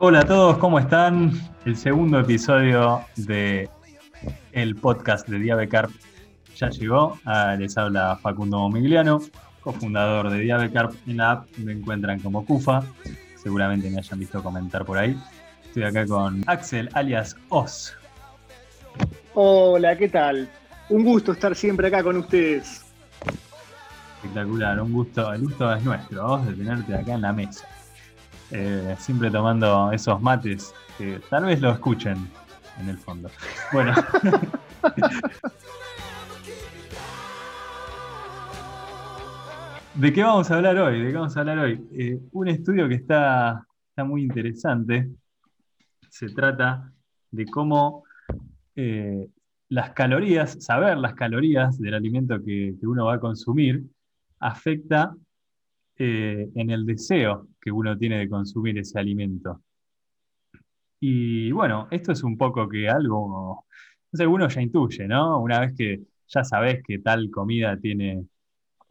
Hola a todos, ¿cómo están? El segundo episodio de el podcast de Diabecarp ya llegó. Ah, les habla Facundo Momigliano, cofundador de Diabecarp. En la app me encuentran como Cufa. Seguramente me hayan visto comentar por ahí. Estoy acá con Axel, alias Oz. Hola, ¿qué tal? Un gusto estar siempre acá con ustedes. Espectacular, un gusto. El gusto es nuestro, Oz, de tenerte acá en la mesa. Eh, siempre tomando esos mates que tal vez lo escuchen en el fondo. Bueno. ¿De qué vamos a hablar hoy? ¿De qué vamos a hablar hoy? Eh, un estudio que está, está, muy interesante. Se trata de cómo eh, las calorías, saber las calorías del alimento que, que uno va a consumir, afecta eh, en el deseo que uno tiene de consumir ese alimento. Y bueno, esto es un poco que algo, no sé, uno ya intuye, ¿no? Una vez que ya sabes que tal comida tiene,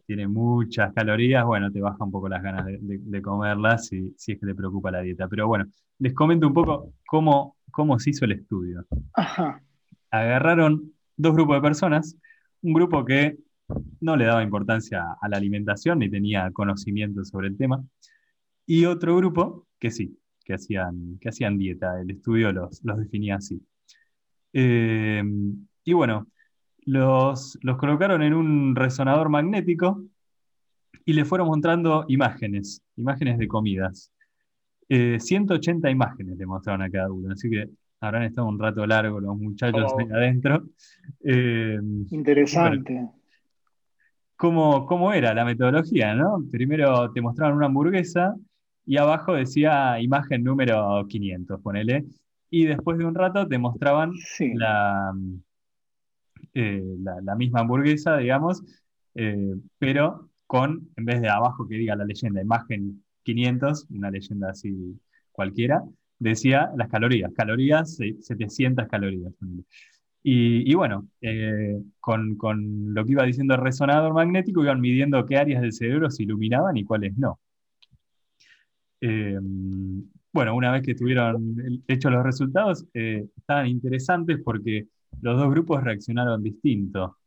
tiene muchas calorías, bueno, te baja un poco las ganas de, comerlas si, si, es que te preocupa la dieta. Pero bueno, les comento un poco cómo, cómo se hizo el estudio. Agarraron dos grupos de personas, un grupo que no le daba importancia a la alimentación ni tenía conocimiento sobre el tema. Y otro grupo que sí, que hacían, que hacían dieta. El estudio los, los definía así. Eh, y bueno, los, los colocaron en un resonador magnético y le fueron mostrando imágenes, imágenes de comidas. 180 eh, imágenes le mostraron a cada uno, así que habrán estado un rato largo los muchachos ahí adentro. Eh, Interesante cómo, era la metodología, ¿no? Primero te mostraban una hamburguesa y abajo decía imagen número 500, ponele. Y después de un rato te mostraban eh, la, la, misma hamburguesa, digamos, eh, pero con, en vez de abajo que diga la leyenda, imagen 500, una leyenda así cualquiera, decía las calorías, calorías, 700 calorías. Y, bueno, eh, con, lo que iba diciendo el resonador magnético, iban midiendo qué áreas del cerebro se iluminaban y cuáles no. Eh, bueno, una vez que estuvieron hechos los resultados, eh, estaban interesantes porque los dos grupos reaccionaron distinto.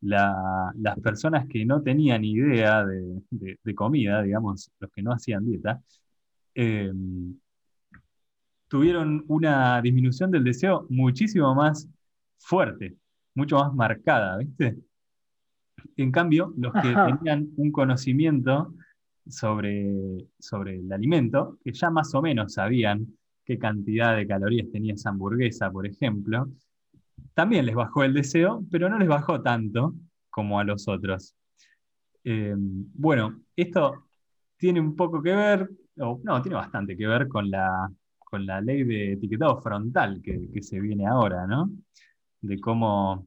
las personas que no tenían idea de, comida, digamos, los que no hacían dieta, tuvieron una disminución del deseo muchísimo más fuerte, mucho más marcada, ¿viste? En cambio, los que tenían un conocimiento sobre, sobre el alimento, que ya más o menos sabían qué cantidad de calorías tenía esa hamburguesa, por ejemplo, también les bajó el deseo, pero no les bajó tanto como a los otros. Em, bueno, esto tiene un poco que ver, o no, tiene bastante que ver con la, con la ley de etiquetado frontal que, que se viene ahora, ¿no? De cómo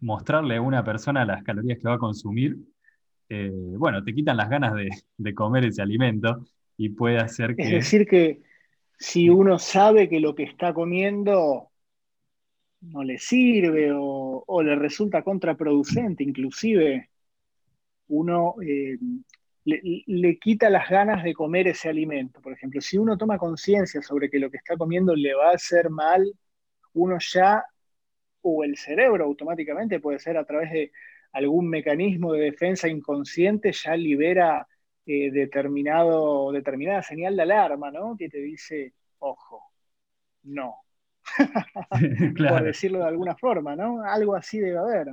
mostrarle a una persona las calorías que va a consumir, eh, bueno, te quitan las ganas de, comer ese alimento y puede hacer que... Es decir, que si uno sabe que lo que está comiendo no le sirve o, le resulta contraproducente, inclusive uno eh, le, le, quita las ganas de comer ese alimento. Por ejemplo, si uno toma conciencia sobre que lo que está comiendo le va a hacer mal, uno ya o el cerebro automáticamente, puede ser a través de algún mecanismo de defensa inconsciente, ya libera eh, determinado, determinada señal de alarma, ¿no? Que te dice, ojo, no. Por decirlo de alguna forma, ¿no? Algo así debe haber.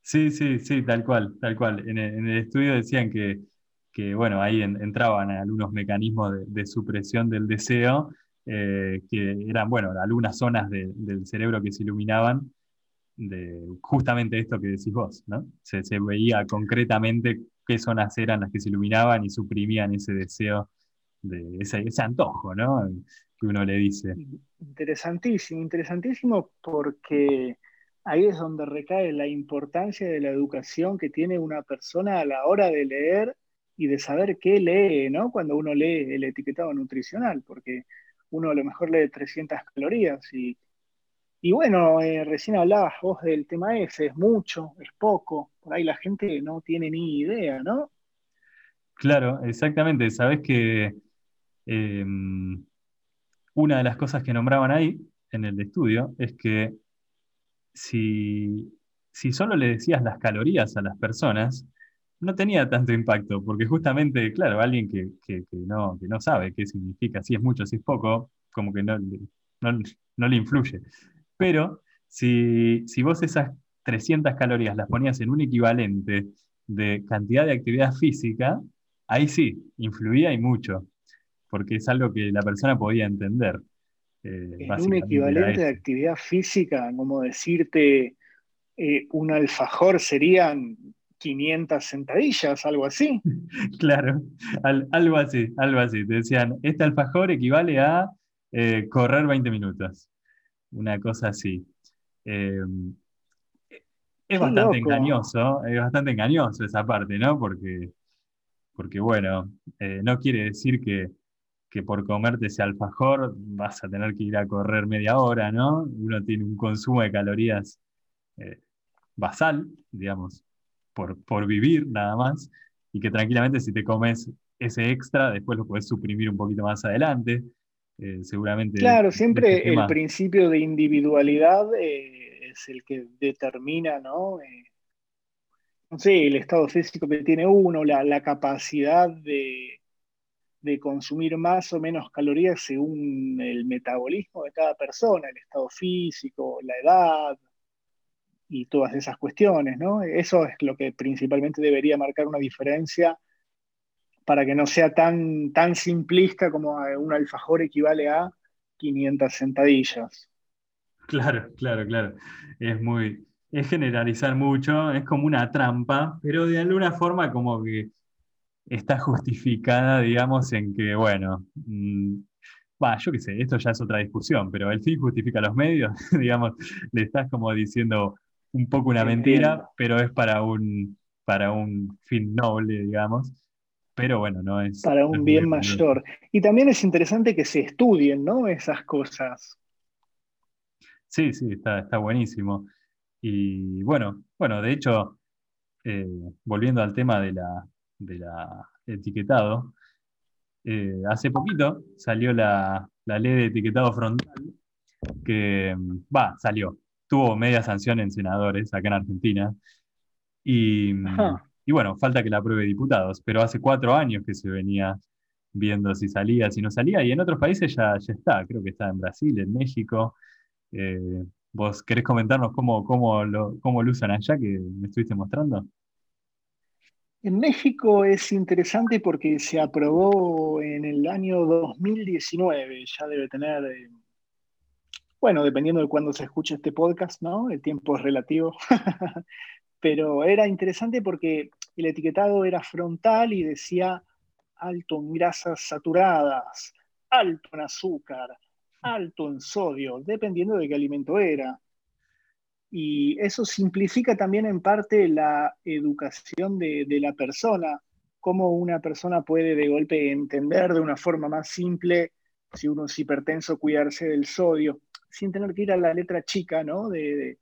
Sí, sí, sí, tal cual, tal cual. En el, estudio decían que, bueno, ahí entraban algunos mecanismos de, supresión del deseo eh, que eran, bueno, algunas zonas del cerebro que se iluminaban de justamente esto que decís vos, ¿no? Se, veía concretamente qué zonas eran las que se iluminaban y suprimían ese deseo, de ese, antojo, ¿no? Que uno le dice. Interesantísimo, interesantísimo porque ahí es donde recae la importancia de la educación que tiene una persona a la hora de leer y de saber qué lee, ¿no? Cuando uno lee el etiquetado nutricional, porque uno a lo mejor lee 300 calorías y, y bueno, eh, recién hablabas vos del tema ese, es mucho, es poco, por ahí la gente no tiene ni idea, ¿no? Claro, exactamente, sabes que em, una de las cosas que nombraban ahí en el estudio es que si, si solo le decías las calorías a las personas, no tenía tanto impacto, porque justamente, claro, alguien que, no, no sabe qué significa, si es mucho, si es poco, como que no, no, le influye. Pero si, si vos esas 300 calorías las ponías en un equivalente de cantidad de actividad física, ahí sí, influía y mucho, porque es algo que la persona podía entender. Eh, en un equivalente de actividad física, como decirte, eh, un alfajor serían 500 sentadillas, algo así. Claro, algo así, algo así. Te decían, este alfajor equivale a eh, correr 20 minutos. Una cosa así. Em, es bastante engañoso, es bastante engañoso esa parte, ¿no? Porque, porque bueno, eh, no quiere decir que, que, por comerte ese alfajor vas a tener que ir a correr media hora, ¿no? Uno tiene un consumo de calorías eh, basal, digamos, por, vivir nada más, y que tranquilamente si te comes ese extra, después lo puedes suprimir un poquito más adelante. Eh, seguramente. Claro, siempre el principio de individualidad eh, es el que determina, ¿no? Eh, no sé, el estado físico que tiene uno, la, capacidad de, de, consumir más o menos calorías según el metabolismo de cada persona, el estado físico, la edad, y todas esas cuestiones, ¿no? Eso es lo que principalmente debería marcar una diferencia para que no sea tan, tan simplista como un alfajor equivale a 500 sentadillas. Claro, claro, claro. Es muy, es generalizar mucho, es como una trampa, pero de alguna forma como que está justificada, digamos, en que, bueno, mm, va, yo qué sé, esto ya es otra discusión, pero el fin justifica los medios, digamos, le estás como diciendo, un poco una mentira, pero es para un, para un fin noble, digamos. Pero bueno, no es. Para un bien mayor. Y también es interesante que se estudien, ¿no? Esas cosas. Sí, sí, está, está buenísimo. Y bueno, bueno, de hecho, eh, volviendo al tema de la, de la etiquetado, eh, hace poquito salió la, la, ley de etiquetado frontal, que va, salió, tuvo media sanción en senadores acá en Argentina. Y, y, bueno, falta que la apruebe diputados, pero hace cuatro años que se venía viendo si salía, si no salía, y en otros países ya, ya está, creo que está en Brasil, en México. Eh, ¿Vos querés comentarnos cómo, cómo, lo, cómo lo usan allá que me estuviste mostrando? En México es interesante porque se aprobó en el año 2019, ya debe tener eh, bueno, dependiendo de cuándo se escuche este podcast, ¿no? El tiempo es relativo. Pero era interesante porque el etiquetado era frontal y decía alto en grasas saturadas, alto en azúcar, alto en sodio, dependiendo de qué alimento era. Y eso simplifica también en parte la educación de, de la persona, cómo una persona puede de golpe entender de una forma más simple si uno es hipertenso, cuidarse del sodio sin tener que ir a la letra chica, ¿no? De,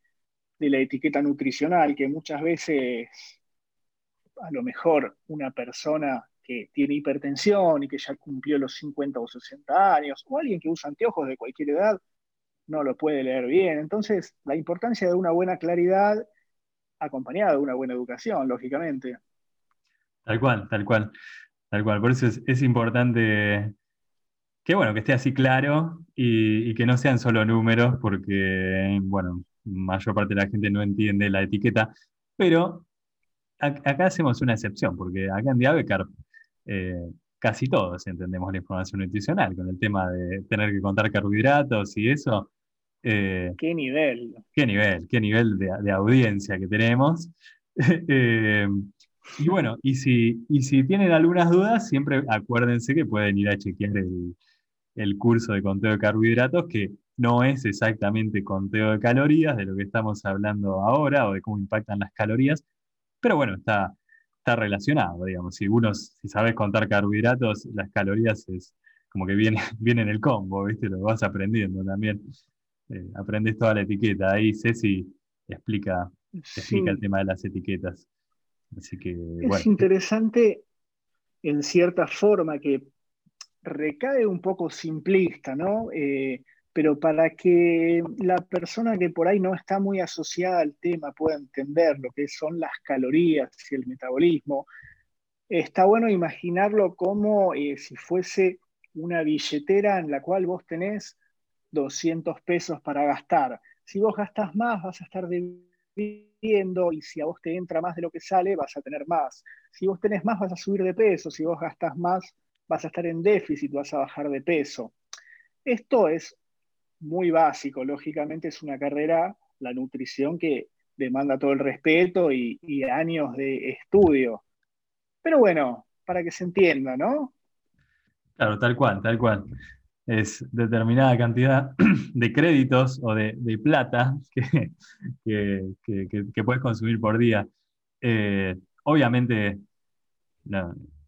la etiqueta nutricional, que muchas veces a lo mejor una persona que tiene hipertensión y que ya cumplió los 50 o 60 años, o alguien que usa anteojos de cualquier edad, no lo puede leer bien. Entonces, la importancia de una buena claridad acompañada de una buena educación, lógicamente. Tal cual, tal cual, tal cual. Por eso es, es importante que bueno, que esté así claro y, que no sean solo números, porque, bueno, mayor parte de la gente no entiende la etiqueta, pero acá hacemos una excepción, porque acá en Diabecar eh, casi todos entendemos la información nutricional, con el tema de tener que contar carbohidratos y eso. Eh, ¿Qué nivel? ¿Qué nivel? ¿Qué nivel de, audiencia que tenemos? Eh, y bueno, y si, y si tienen algunas dudas, siempre acuérdense que pueden ir a chequear el, el curso de conteo de carbohidratos, que no es exactamente conteo de calorías, de lo que estamos hablando ahora, o de cómo impactan las calorías, pero bueno, está, está relacionado, digamos. Si uno, si sabes contar carbohidratos, las calorías es como que viene, viene en el combo, ¿viste? Lo vas aprendiendo también. Eh, aprendes toda la etiqueta. Ahí Ceci explica, explica el tema de las etiquetas. Así que, es interesante en cierta forma que recae un poco simplista, ¿no? Eh, pero para que la persona que por ahí no está muy asociada al tema pueda entender lo que son las calorías y el metabolismo, está bueno imaginarlo como eh, si fuese una billetera en la cual vos tenés 200 pesos para gastar. Si vos gastas más, vas a estar debiendo y si a vos te entra más de lo que sale, vas a tener más. Si vos tenés más, vas a subir de peso. Si vos gastas más, vas a estar en déficit, vas a bajar de peso. Esto es muy básico, lógicamente es una carrera, la nutrición, que demanda todo el respeto y, años de estudio. Pero bueno, para que se entienda, ¿no? Claro, tal cual, tal cual. Es determinada cantidad de créditos o de, plata que, puedes consumir por día. Eh, obviamente,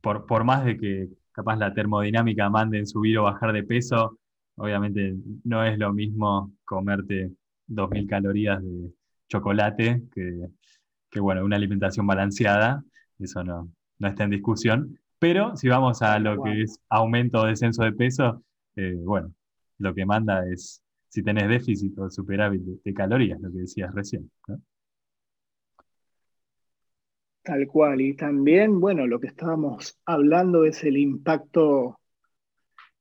por, más de que capaz la termodinámica mande en subir o bajar de peso, obviamente no es lo mismo comerte 2.000 calorías de chocolate que, bueno, una alimentación balanceada. Eso no, no está en discusión. Pero si vamos a lo que es aumento o descenso de peso, eh, bueno, lo que manda es si tenés déficit o superávit de, calorías, lo que decías recién. Tal cual. Y también, bueno, lo que estábamos hablando es el impacto,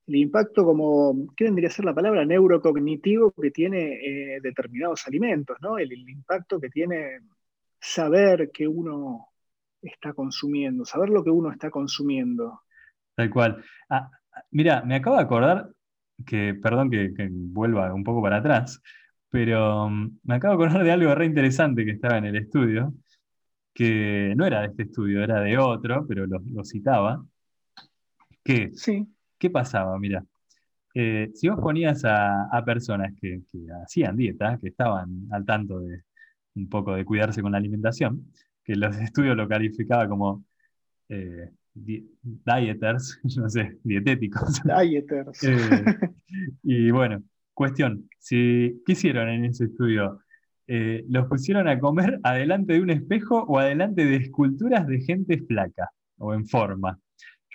el impacto como, ¿qué vendría a ser la palabra? Neurocognitivo que tiene eh, determinados alimentos, ¿no? el impacto que tiene saber que uno está consumiendo, saber lo que uno está consumiendo. Tal cual. Ah, mira, me acabo de acordar que, perdón que, vuelva un poco para atrás, pero mm, me acabo de acordar de algo re interesante que estaba en el estudio, que no era de este estudio, era de otro, pero lo, citaba. Que, sí. ¿Qué pasaba? Mira, eh, si vos ponías a, personas que, que, hacían dieta, que estaban al tanto de un poco de cuidarse con la alimentación, que los estudios lo calificaba como eh, dieters, no sé, dietéticos. Dieters. Eh, y bueno, cuestión, si, ¿qué hicieron en ese estudio? Eh, los pusieron a comer adelante de un espejo o adelante de esculturas de gente flaca o en forma.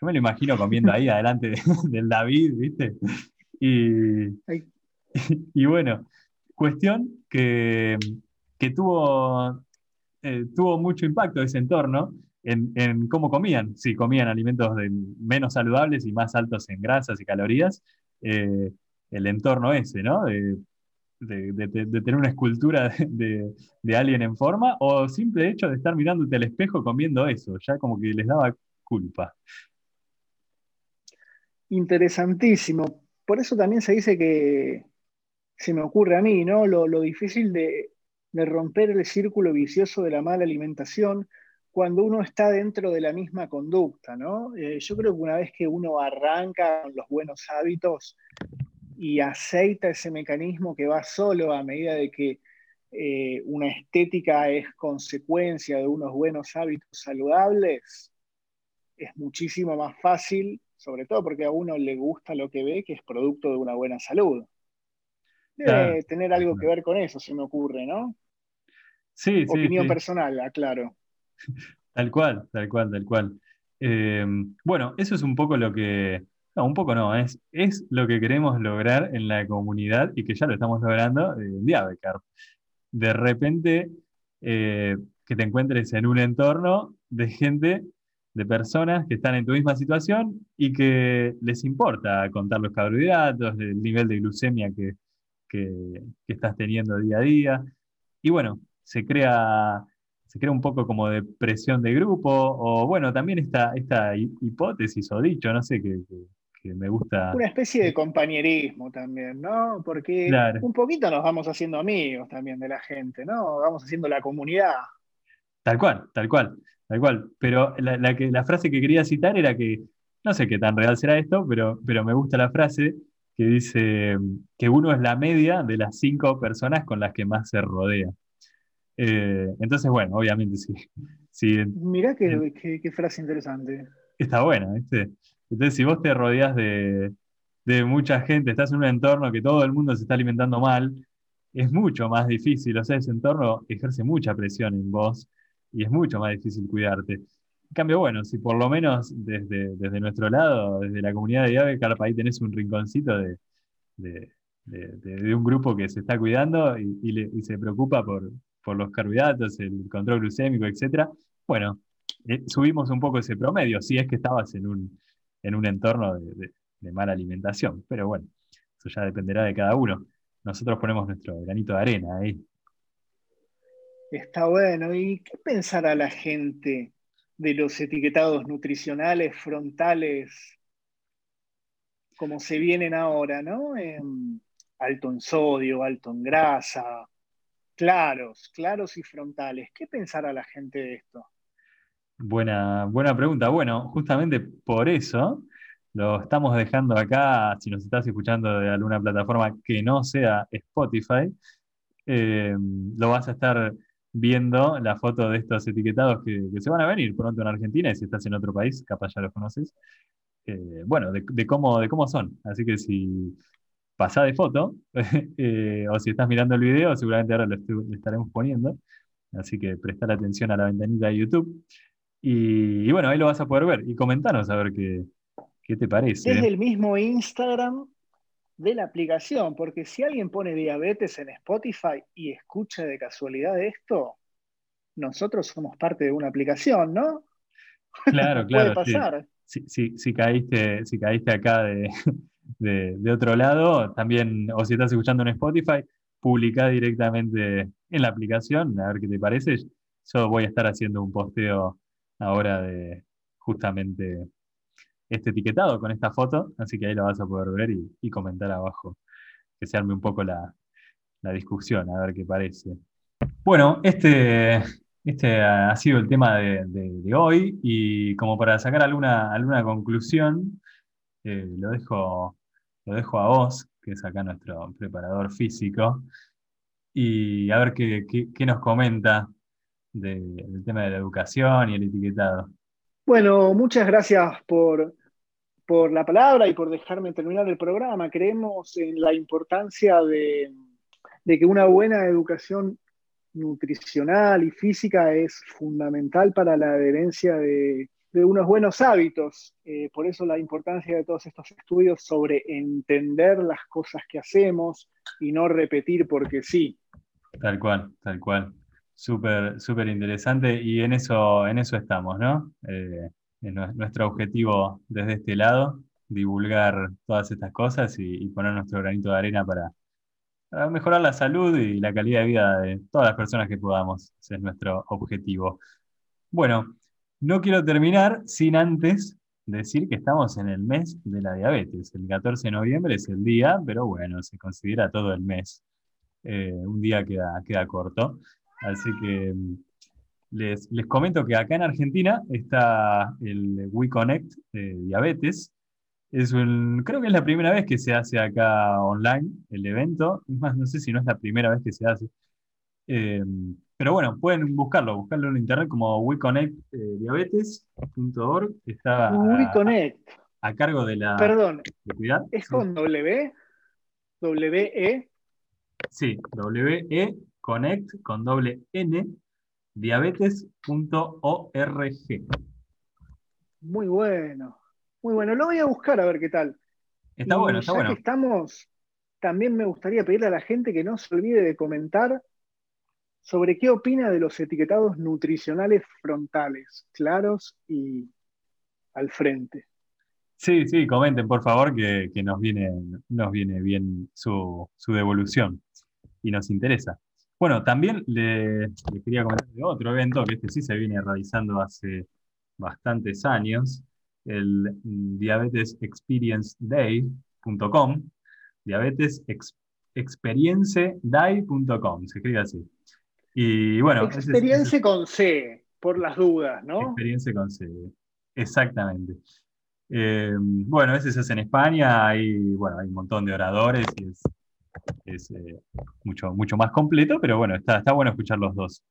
Yo me lo imagino comiendo ahí adelante del David, ¿viste? Y, y, bueno, cuestión que, que tuvo eh, tuvo mucho impacto ese entorno en, cómo comían. Si comían alimentos menos saludables y más altos en grasas y calorías, eh, el entorno ese, ¿no? De, tener una escultura de, alguien en forma o simple hecho de estar mirándote al espejo comiendo eso, ya como que les daba culpa. Interesantísimo. Por eso también se dice que se me ocurre a mí, ¿no? lo difícil de, de romper el círculo vicioso de la mala alimentación cuando uno está dentro de la misma conducta, ¿no? Eh, yo creo que una vez que uno arranca con los buenos hábitos y aceita ese mecanismo que va solo a medida de que eh, una estética es consecuencia de unos buenos hábitos saludables, es muchísimo más fácil, sobre todo porque a uno le gusta lo que ve, que es producto de una buena salud. Debe tener algo que ver con eso, se me ocurre, ¿no? Sí, Opinión personal, aclaro. Tal cual, tal cual, tal cual. Eh, bueno, eso es un poco lo que, no, un poco no, es, es lo que queremos lograr en la comunidad y que ya lo estamos logrando en Diabecar. De repente, eh, que te encuentres en un entorno de gente, de personas que están en tu misma situación y que les importa contar los carbohidratos, el nivel de glucemia que, que estás teniendo día a día. Y bueno, se crea, se crea un poco como de presión de grupo, o bueno, también esta, esta hipótesis o dicho, no sé, que, me gusta. Una especie de compañerismo también, ¿no? Porque un poquito nos vamos haciendo amigos también de la gente, ¿no? Vamos haciendo la comunidad. Tal cual, tal cual, tal cual. Pero la, que, la frase que quería citar era que, no sé qué tan real será esto, pero, pero me gusta la frase que dice que uno es la media de las cinco personas con las que más se rodea. Eh, entonces, bueno, obviamente sí. sí Mirá qué, frase interesante. Está buena, ¿viste? Entonces, si vos te rodeas de, mucha gente, estás en un entorno que todo el mundo se está alimentando mal, es mucho más difícil. O sea, ese entorno ejerce mucha presión en vos y es mucho más difícil cuidarte. En cambio, bueno, si por lo menos desde, desde nuestro lado, desde la comunidad de Yavecarp, ahí tenés un rinconcito de, de, un grupo que se está cuidando y, se preocupa por, por, los carbohidratos, el control glucémico, etc. Bueno, eh, subimos un poco ese promedio, si es que estabas en un, en un entorno de, mala alimentación. Pero bueno, eso ya dependerá de cada uno. Nosotros ponemos nuestro granito de arena ahí. Está bueno. ¿Y qué pensará la gente de los etiquetados nutricionales frontales como se vienen ahora, ¿no? alto en sodio, alto en grasa, claros, claros y frontales. ¿Qué pensará la gente de esto? Buena, buena pregunta. Bueno, justamente por eso lo estamos dejando acá, si nos estás escuchando de alguna plataforma que no sea Spotify, eh, lo vas a estar viendo la foto de estos etiquetados que, se van a venir pronto en Argentina y si estás en otro país, capaz ya los conoces. Eh, bueno, de, cómo, de cómo son. Así que si pasás de foto eh, o si estás mirando el video, seguramente ahora lo, estaremos poniendo. Así que presta atención a la ventanita de YouTube. Y, bueno, ahí lo vas a poder ver y comentanos a ver qué, qué te parece. Es el mismo Instagram de la aplicación, porque si alguien pone diabetes en Spotify y escucha de casualidad esto, nosotros somos parte de una aplicación, ¿no? Claro, claro. Puede pasar. Si, si, caíste, si caíste acá de, de, otro lado, también, o si estás escuchando en Spotify, publica directamente en la aplicación, a ver qué te parece. Yo voy a estar haciendo un posteo ahora de justamente este etiquetado con esta foto, así que ahí lo vas a poder ver y, comentar abajo, que se arme un poco la, discusión, a ver qué parece. Bueno, este, este ha sido el tema de, hoy y como para sacar alguna, alguna conclusión, eh, lo, dejo, lo dejo a vos, que es acá nuestro preparador físico, y a ver qué, nos comenta del tema de la educación y el etiquetado. Bueno, muchas gracias por, por la palabra y por dejarme terminar el programa. Creemos en la importancia de, que una buena educación nutricional y física es fundamental para la adherencia de, unos buenos hábitos. Eh, por eso la importancia de todos estos estudios sobre entender las cosas que hacemos y no repetir porque sí. Tal cual, tal cual. Súper, interesante y en eso, en eso estamos, ¿no? Eh, es nuestro objetivo desde este lado, divulgar todas estas cosas y, poner nuestro granito de arena para, mejorar la salud y la calidad de vida de todas las personas que podamos. Ese es nuestro objetivo. Bueno, no quiero terminar sin antes decir que estamos en el mes de la diabetes. El 14 de noviembre es el día, pero bueno, se considera todo el mes. Eh, un día queda, queda corto. Así que les, comento que acá en Argentina está el WeConnect eh, Diabetes. Es creo que es la primera vez que se hace acá online el evento. Es más, no sé si no es la primera vez que se hace. Eh, pero bueno, pueden buscarlo, buscarlo en internet como WeConnectDiabetes.org. Eh, está WeConnect. A, cargo de la. Perdón. ¿Es con W? ¿W-E? Sí, W-E Connect con doble N diabetes.org. Muy bueno, muy bueno. Lo voy a buscar a ver qué tal. Está bueno, está bueno. estamos, también me gustaría pedirle a la gente que no se olvide de comentar sobre qué opina de los etiquetados nutricionales frontales, claros y al frente. Sí, sí, comenten por favor que, nos, viene, nos viene bien su, su devolución y nos interesa. Bueno, también le, quería comentar de otro evento que este sí se viene realizando hace bastantes años, el diabetesexperienceday.com, diabetesexperiencedai.com, se escribe así. Y bueno. Experiencia con C, por las dudas, ¿no? Experiencia con C, exactamente. Eh, bueno, ese se hace en España, hay, bueno, hay un montón de oradores y es es eh, mucho, mucho más completo, pero bueno, está, está bueno escuchar los dos.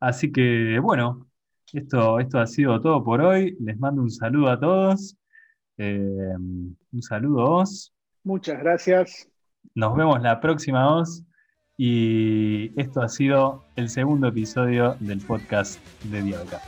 Así que bueno, esto, esto ha sido todo por hoy. Les mando un saludo a todos. Eh, un saludo a vos. Muchas gracias. Nos vemos la próxima vos. Y esto ha sido el segundo episodio del podcast de Diablo.